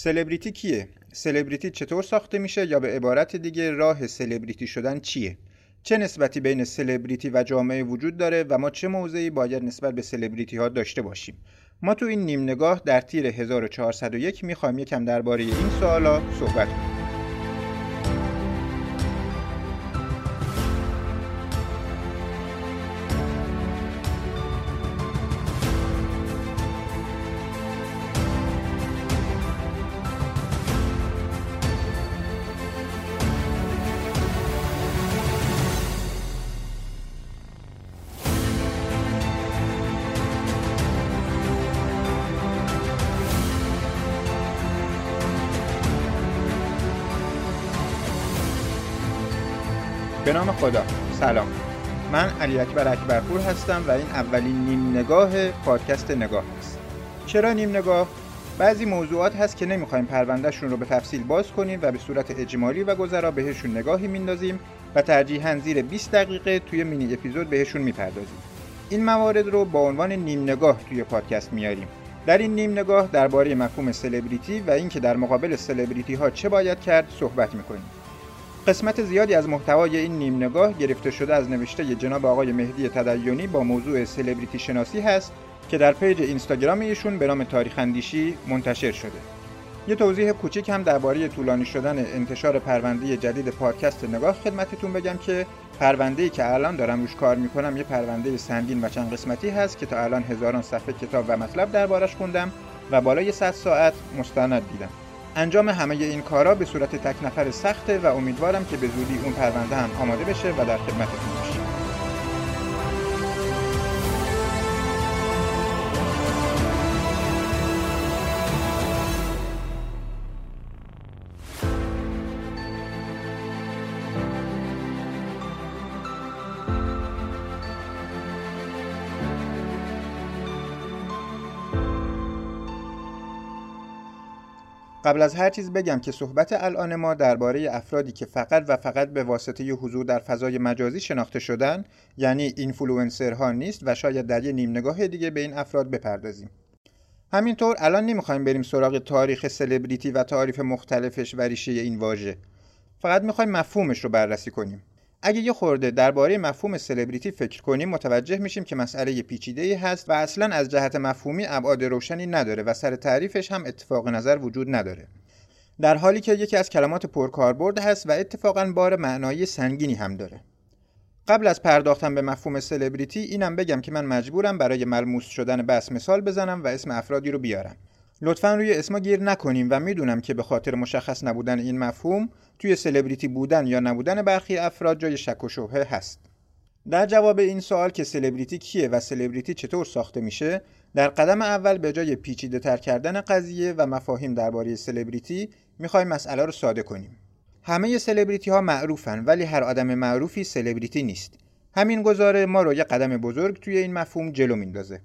سلبریتی کیه؟ سلبریتی چطور ساخته میشه یا به عبارت دیگه راه سلبریتی شدن چیه؟ چه نسبتی بین سلبریتی و جامعه وجود داره و ما چه موضعی باید نسبت به سلبریتی ها داشته باشیم؟ ما تو این نیم نگاه در تیر 1401 می‌خوایم یکم درباره این سوالا صحبت کنیم. به نام خدا. سلام. من علی اکبر اکبرپور هستم و این اولین نیم نگاه پادکست نگاه است. چرا نیم نگاه؟ بعضی موضوعات هست که نمی‌خوایم پروندهشون رو به تفصیل باز کنیم و به صورت اجمالی و گذرا بهشون نگاهی میندازیم و ترجیحاً زیر 20 دقیقه توی مینی اپیزود بهشون می‌پردازیم. این موارد رو با عنوان نیم نگاه توی پادکست میاریم در این نیم نگاه درباره مفهوم سلبریتی و اینکه در مقابل سلبریتی ها چه باید کرد صحبت می‌کنیم. قسمت زیادی از محتوای این نیم نگاه گرفته شده از نوشته جناب آقای مهدی تدینی با موضوع سلبریتی شناسی هست که در پیج اینستاگرام ایشون به نام تاریخ اندیشی منتشر شده. یه توضیح کوچیک هم درباره طولانی شدن انتشار پرونده جدید پادکست نگاه خدمتتون بگم که پرونده که الان دارم روش کار می‌کنم یه پرونده سنگین و چند قسمتی هست که تا الان هزاران صفحه کتاب و مطلب دربارش خوندم و بالای 100 ساعت مستند دیدم. انجام همه این کارا به صورت تک نفر سخته و امیدوارم که به زودی اون پرونده هم آماده بشه و در خدمتتون باشیم. قبل از هر چیز بگم که صحبت الان ما درباره افرادی که فقط و فقط به واسطه حضور در فضای مجازی شناخته شدن یعنی اینفلوئنسرها نیست و شاید در یه نیم نگاه دیگه به این افراد بپردازیم. همینطور الان نمی‌خوایم بریم سراغ تاریخ سلبریتی و تعاریف مختلفش و ریشه این واژه. فقط می‌خوایم مفهومش رو بررسی کنیم. اگه یه خورده درباره مفهوم سلبریتی فکر کنیم متوجه میشیم که مسئله پیچیده ای هست و اصلا از جهت مفهومی ابعاد روشنی نداره و سر تعریفش هم اتفاق نظر وجود نداره. در حالی که یکی از کلمات پرکاربرد هست و اتفاقا بار معنایی سنگینی هم داره. قبل از پرداختن به مفهوم سلبریتی اینم بگم که من مجبورم برای ملموس شدن بس مثال بزنم و اسم افرادی رو بیارم. لطفا روی اسما گیر نکنیم و می‌دونم که به خاطر مشخص نبودن این مفهوم توی سلبریتی بودن یا نبودن برخی افراد جای شک و شبهه هست. در جواب این سوال که سلبریتی کیه و سلبریتی چطور ساخته میشه، در قدم اول به جای پیچیده تر کردن قضیه و مفاهیم درباره سلبریتی می‌خوایم مسئله رو ساده کنیم. همه سلبریتی ها معروفن ولی هر آدم معروفی سلبریتی نیست. همین گزاره ما رو یه قدم بزرگ توی این مفهوم جلو میندازه.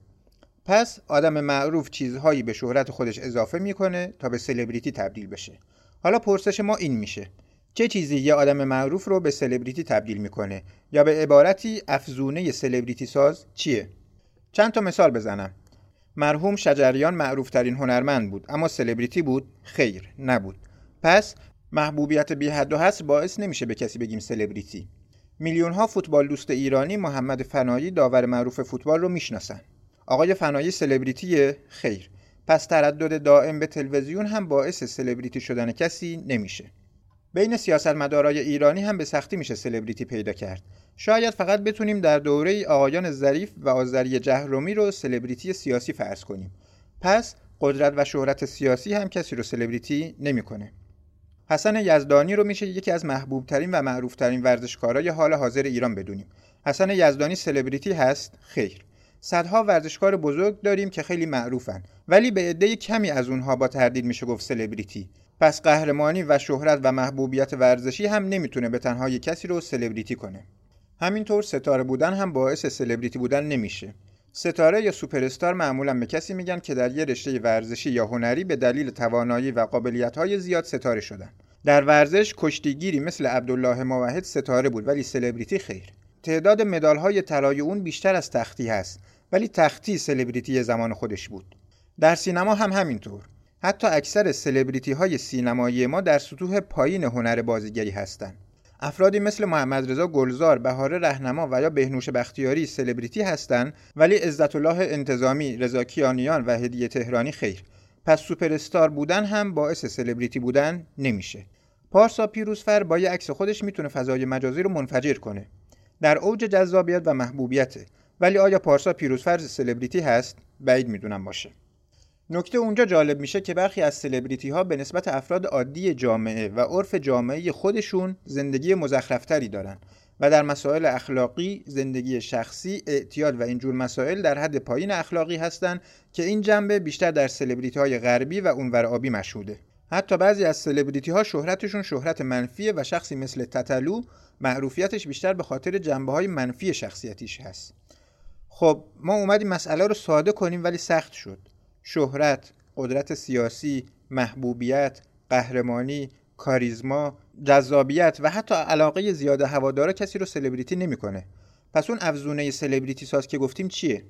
پس آدم معروف چیزهایی به شهرت خودش اضافه می‌کنه تا به سلبریتی تبدیل بشه. حالا پرسش ما این میشه. چه چیزی یه آدم معروف رو به سلبریتی تبدیل می‌کنه یا به عبارتی افزونه سلبریتی ساز چیه؟ چند تا مثال بزنم. مرحوم شجریان معروف ترین هنرمند بود اما سلبریتی بود خیر نبود. پس محبوبیت بی حد و حصر باعث نمیشه به کسی بگیم سلبریتی. میلیون ها فوتبال دوست ایرانی محمد فنایی داور معروف فوتبال رو می‌شناسن. آقای فنایی سلبریتیه؟ خیر. پس تردد دائم به تلویزیون هم باعث سلبریتی شدن کسی نمیشه. بین سیاستمدارای ایرانی هم به سختی میشه سلبریتی پیدا کرد. شاید فقط بتونیم در دوره آقایان ظریف و آذری جهرومی رو سلبریتی سیاسی فرض کنیم. پس قدرت و شهرت سیاسی هم کسی رو سلبریتی نمی‌کنه. حسن یزدانی رو میشه یکی از محبوب ترین و معروف ترین ورزشکارای حال حاضر ایران بدونیم. حسن یزدانی سلبریتی هست؟ خیر. صدها ورزشکار بزرگ داریم که خیلی معروفن ولی به عده کمی از اونها با تردید میشه گفت سلبریتی. پس قهرمانی و شهرت و محبوبیت ورزشی هم نمی‌تونه به تنهایی کسی رو سلبریتی کنه. همینطور ستاره بودن هم باعث سلبریتی بودن نمیشه. ستاره یا سوپر معمولا به کسی میگن که در یه رشته ورزشی یا هنری به دلیل توانایی و قابلیت زیاد ستاره شدن. در ورزش کشتیگیری مثل عبدالله موحد ستاره بود ولی سلبریتی خیر. تعداد مدال های طلای اون بیشتر از تختی هست ولی تختی سلبریتی زمان خودش بود در سینما هم همینطور حتی اکثر سلبریتی های سینمایی ما در سطوح پایین هنر بازیگری هستند. افرادی مثل محمد رضا گلزار، بهاره رهنما و یا بهنوش بختیاری سلبریتی هستند ولی عزت الله انتظامی، رضا کیانیان و هدیه تهرانی خیر. پس سوپر بودن هم باعث سلبریتی بودن نمیشه. پارسا پیروزفر با یه عکس خودش می‌تونه فضای مجازی رو منفجر کنه. در اوج جذابیت و محبوبیته. ولی آیا پارسا پیروزفر سلبریتی هست؟ بعید می‌دونم باشه. نکته اونجا جالب میشه که برخی از سلبریتی ها به نسبت افراد عادی جامعه و عرف جامعه خودشون زندگی مزخرفتری دارن و در مسائل اخلاقی، زندگی شخصی، اعتیاد و اینجور مسائل در حد پایین اخلاقی هستند که این جنبه بیشتر در سلبریتی های غربی و اونور آبی مشهوده. حتی بعضی از سلبریتی ها شهرتشون شهرت منفیه و شخصی مثل تتلو معروفیتش بیشتر به خاطر جنبه های منفی شخصیتیش هست. خب ما اومدیم مسئله رو ساده کنیم ولی سخت شد. شهرت، قدرت سیاسی، محبوبیت، قهرمانی، کاریزما، جذابیت و حتی علاقه زیاد هوادارا کسی رو سلبریتی نمی‌کنه. پس اون افزونه سلبریتی ساز که گفتیم چیه؟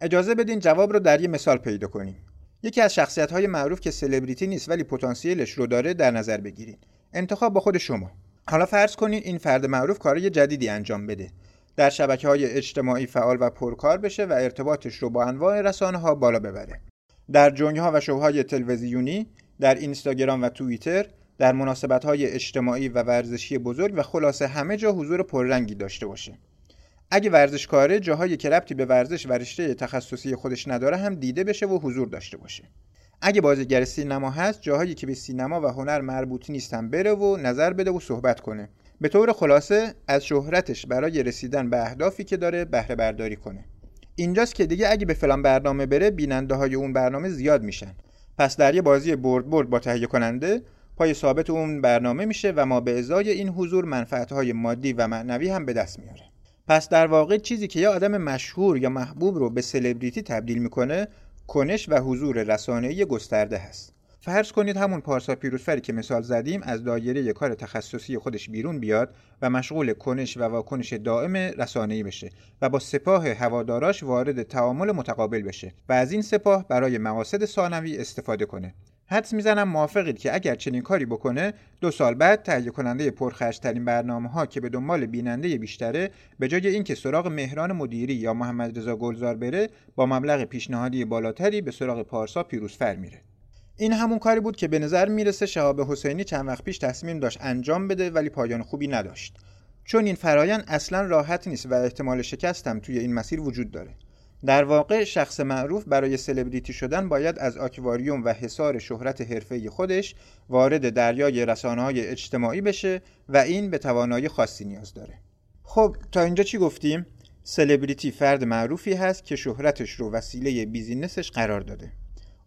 اجازه بدین جواب رو در یه مثال پیدا کنیم. یکی از شخصیت های معروف که سلبریتی نیست ولی پتانسیلش رو داره در نظر بگیرین. انتخاب با خود شما. حالا فرض کنین این فرد معروف کارای جدیدی انجام بده. در شبکه های اجتماعی فعال و پرکار بشه و ارتباطش رو با انواع رسانه ها بالا ببره. در جنگ ها و شوهای تلویزیونی، در اینستاگرام و توییتر، در مناسبت های اجتماعی و ورزشی بزرگ و خلاصه همه جا حضور پررنگی داشته باشه. اگه ورزشکاره جاهایی که ربطی به ورزش و رشته تخصصی خودش نداره هم دیده بشه و حضور داشته باشه. اگه بازیگر سینما هست جاهایی که به سینما و هنر مربوط نیستن بره و نظر بده و صحبت کنه. به طور خلاصه از شهرتش برای رسیدن به اهدافی که داره بهره برداری کنه. اینجاست که دیگه اگه به فلان برنامه بره بیننده های اون برنامه زیاد میشن پس در یه بازی برد برد با تهیه کننده پای ثابت اون برنامه میشه و ما به ازای این حضور منفعت های مادی و معنوی هم به دست میاره پس در واقع چیزی که یه آدم مشهور یا محبوب رو به سلبریتی تبدیل می‌کنه کنش و حضور رسانه‌ای گسترده هست. فرض کنید همون پارسا پیروزفری که مثال زدیم از دایره کار تخصصی خودش بیرون بیاد و مشغول کنش و واکنش دائم رسانه‌ای بشه و با سپاه هواداراش وارد تعامل متقابل بشه و از این سپاه برای مقاصد ثانوی استفاده کنه. حدس می‌زنم موافقید که اگر چنین کاری بکنه دو سال بعد تهیه کننده پرخرجترین برنامه ها که به دنبال بیننده بیشتره به جای اینکه سراغ مهران مدیری یا محمد رضا گلزار بره با مبلغ پیشنهادی بالاتری به سراغ پارسا پیروزفر میره. این همون کاری بود که به نظر می‌رسه شهاب حسینی چند وقت پیش تصمیم داشت انجام بده ولی پایان خوبی نداشت. چون این فرایند اصلا راحت نیست و احتمال شکستم توی این مسیر وجود داره. در واقع شخص معروف برای سلبریتی شدن باید از آکواریوم و حصار شهرت حرفه خودش وارد دریای رسانه های اجتماعی بشه و این به توانایی خاصی نیاز داره. خب تا اینجا چی گفتیم؟ سلبریتی فرد معروفی هست که شهرتش رو وسیله بیزینسش قرار داده.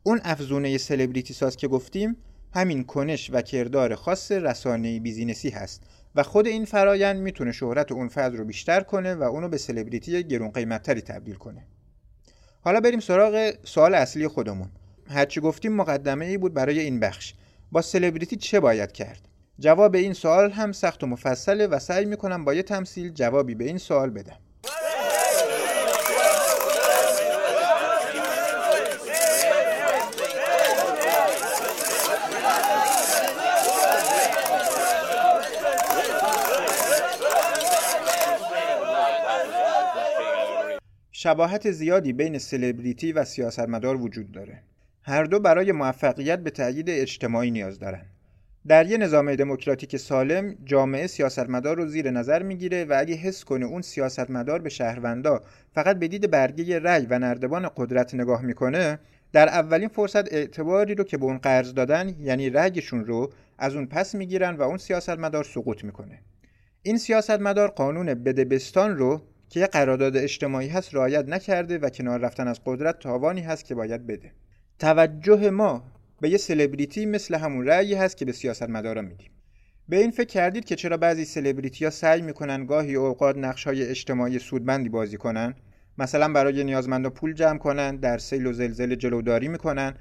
اون افزونه سلبریتی ساز که گفتیم همین کنش و کردار خاص رسانه بیزینسی هست و خود این فرایند می‌تونه شهرت اون فرد رو بیشتر کنه و اونو به سلبریتی گرون قیمتتری تبدیل کنه. حالا بریم سراغ سوال اصلی خودمون. هرچی گفتیم مقدمه ای بود برای این بخش. با سلبریتی چه باید کرد؟ جواب این سوال هم سخت و مفصله و سعی می‌کنم با یه تمثیل جوابی به این سوال بدم. شباهت زیادی بین سلبریتی و سیاستمدار وجود داره. هر دو برای موفقیت به تأیید اجتماعی نیاز دارن. در یه نظام دموکراتیک سالم جامعه سیاستمدار رو زیر نظر می‌گیره و اگه حس کنه اون سیاستمدار به شهروندا فقط به دید برگه رأی و نردبان قدرت نگاه می‌کنه در اولین فرصت اعتباری رو که به اون قرض دادن یعنی رأیشون رو از اون پس می‌گیرن و اون سیاستمدار سقوط می‌کنه این سیاستمدار قانون بدبستان رو که یه قرارداد اجتماعی هست رعایت نکرده و کنار رفتن از قدرت تاوانی هست که باید بده. توجه ما به یه سلبریتی مثل همون رأیی هست که به سیاستمدارا میدیم. به این فکر کردید که چرا بعضی سلبریتی ها سعی می‌کنن گاهی اوقات نقش های اجتماعی سودمندی بازی کنن؟ مثلا برای نیازمندا پول جمع کنن در سیل و زلزله جلوداری می‌کنن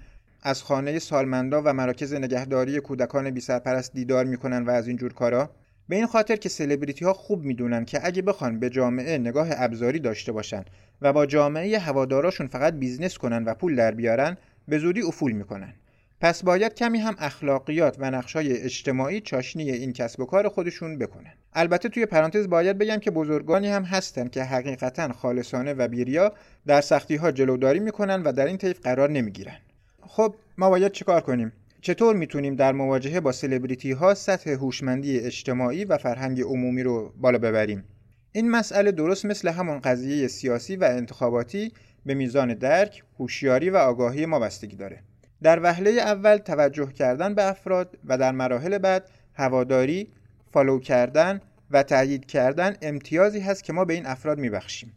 از خانه سالمندا و مراکز نگهداری کودکان بی سرپرست دیدار می‌کنن و از این جور کارا؟ به این خاطر که سلبریتی ها خوب می‌دونن که اگه بخوان به جامعه نگاه ابزاری داشته باشن و با جامعه هواداراشون فقط business کنن و پول در بیارن به زودی افول می‌کنن. پس باید کمی هم اخلاقیات و نقشای اجتماعی چاشنی این کسب و کار خودشون بکنن. البته توی پرانتز باید بگم که بزرگانی هم هستن که حقیقتا خالصانه و بی‌ریا در سختی ها جلوداری می‌کنن و در این طیف قرار نمی‌گیرن. خب ما باید چیکار کنیم؟ چطور می‌تونیم در مواجهه با سلبریتی ها سطح هوشمندی اجتماعی و فرهنگ عمومی رو بالا ببریم این مسئله درست مثل همون قضیه سیاسی و انتخاباتی به میزان درک، هوشیاری و آگاهی ما بستگی داره. در وهله اول توجه کردن به افراد و در مراحل بعد هواداری، follow کردن و تایید کردن امتیازی هست که ما به این افراد میبخشیم.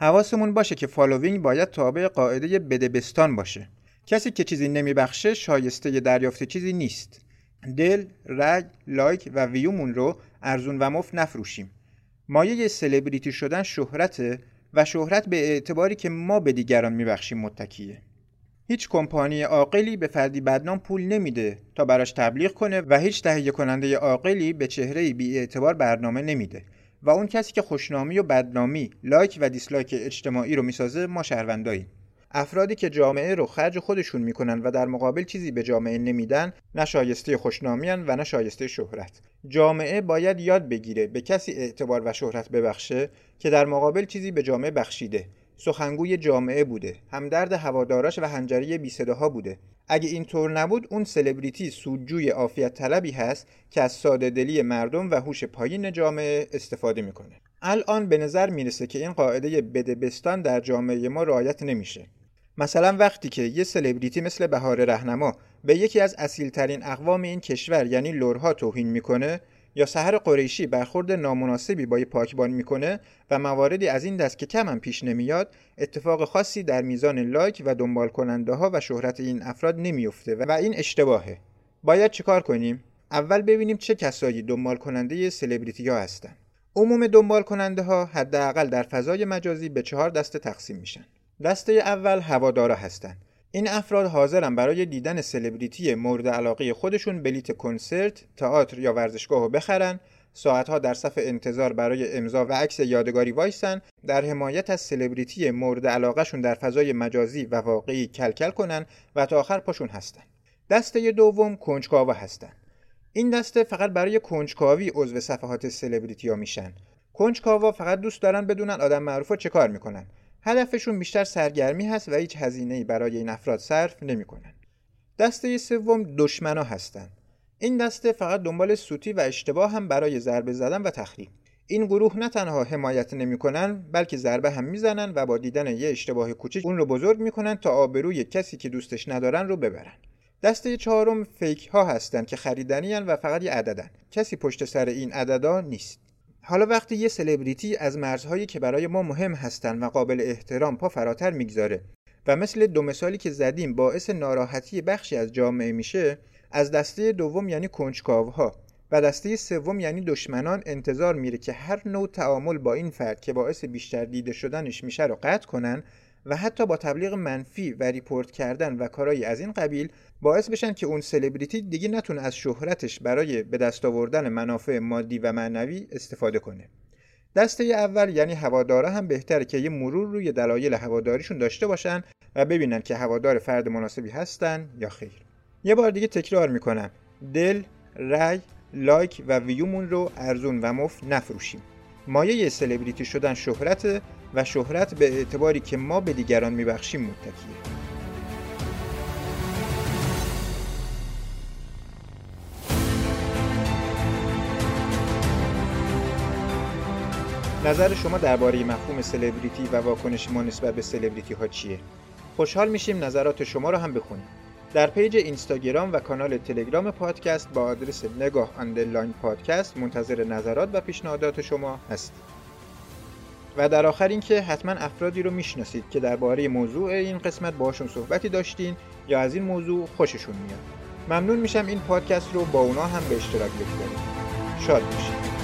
حواسمون باشه که following باید تابع قاعده بده بستان باشه. کسی که چیزی نمیبخشه شایسته دریافت چیزی نیست. دل، رگ، لایک و ویومون رو ارزون و مفت نفروشیم. مایه سلبریتی شدن شهرته و شهرت به اعتباری که ما به دیگران میبخشیم متکیه. هیچ کمپانی عاقلی به فردی بدنام پول نمیده تا براش تبلیغ کنه و هیچ تهیه کننده عاقلی به چهره بی اعتبار برنامه نمیده و اون کسی که خوشنامی و بدنامی لایک و dislike اجتماعی رو می‌سازه ما شهرونداییم افرادی که جامعه رو خرج خودشون می‌کنن و در مقابل چیزی به جامعه نمیدن نه شایسته خوشنامیان و نه شایسته شهرت. جامعه باید یاد بگیره به کسی اعتبار و شهرت ببخشه که در مقابل چیزی به جامعه بخشیده. سخنگوی جامعه بوده. همدرد هواداراش و هنجری بی ها بوده. اگه اینطور نبود اون سلبریتی سودجوی عافیت طلبی هست که از ساده دلی مردم و هوش پایین جامعه استفاده می‌کنه. الان به نظر می‌رسه که این قاعده بدبستان در جامعه ما رعایت نمیشه. مثلا وقتی که یه سلبریتی مثل بهار رهنما به یکی از اصیلترین اقوام این کشور یعنی لورها توهین می‌کنه یا سحر قریشی برخورد نامناسبی با یه پاکبان می‌کنه و مواردی از این دست که کم هم پیش نمیاد اتفاق خاصی در میزان لایک و دنبال کننده ها و شهرت این افراد نمیفته و این اشتباهه. باید چیکار کنیم؟ اول ببینیم چه کسایی دنبال کننده سلبریتی ها هستن. عموم دنبال کننده ها حداقل در فضای مجازی به چهار دسته تقسیم میشن. دسته اول هوادارا هستند این افراد حاضرن برای دیدن سلبریتی مورد علاقه خودشون بلیت کنسرت، تئاتر یا ورزشگاه رو بخرن، ساعتها در صف انتظار برای امضا و عکس یادگاری وایسن در حمایت از سلبریتی مورد علاقهشون در فضای مجازی و واقعی کلکل کنن و تا آخر پاشون هستن. دسته دوم کنجکاوا هستن. این دسته فقط برای کنجکاوی عضو صفحات سلبریتی ها میشن. کنجکاوا فقط دوست دارن بدونن آدم معروفا چه کار می‌کنن هدفشون بیشتر سرگرمی هست و هیچ هزینه‌ای برای این افراد صرف نمی‌کنن. دسته سوم دشمنا هستند. این دسته فقط دنبال سوتی و اشتباه هم برای ضربه زدن و تخریب. این گروه نه تنها حمایت نمی‌کنن بلکه ضربه هم می‌زنن و با دیدن یه اشتباه کوچیک اون رو بزرگ می‌کنن تا آبروی کسی که دوستش ندارن رو ببرن. دسته چهارم فیک ها هستند که خریدنی و فقط یه عددن. کسی پشت سر این عددا نیست. حالا وقتی یه سلبریتی از مرزهایی که برای ما مهم هستن و قابل احترام پا فراتر می‌گذاره و مثل دو مثالی که زدیم باعث ناراحتی بخشی از جامعه میشه از دسته دوم یعنی کنجکاوها و دسته سوم یعنی دشمنان انتظار میره که هر نوع تعامل با این فرد که باعث بیشتر دیده شدنش میشه رو قطع کنن و حتی با تبلیغ منفی و report کردن و کارایی از این قبیل باعث بشن که اون سلبریتی دیگه نتونه از شهرتش برای به دست آوردن منافع مادی و معنوی استفاده کنه. دسته اول یعنی هوادارا هم بهتره که یه مرور روی دلایل هواداریشون داشته باشن و ببینن که هوادار فرد مناسبی هستن یا خیر. یه بار دیگه تکرار می‌کنم. دل، رای، لایک و ویومون رو ارزون و مفت نفروشیم. مایه سلبریتی شدن شهرت و شهرت به اعتباری که ما به دیگران میبخشیم متکیه نظر شما درباره مفهوم سلبریتی و واکنش ما نسبت به سلبریتی ها چیه؟ خوشحال میشیم نظرات شما رو هم بخونیم. در پیج اینستاگرام و کانال تلگرام پادکست با آدرس نگاه underline پادکست منتظر نظرات و پیشنهادات شما هستیم. و در آخر اینکه حتما افرادی رو می‌شناسید که درباره موضوع این قسمت باشون صحبتی داشتین یا از این موضوع خوششون میاد. ممنون میشم این پادکست رو با اونا هم به اشتراک بگذارید. شاد باشید.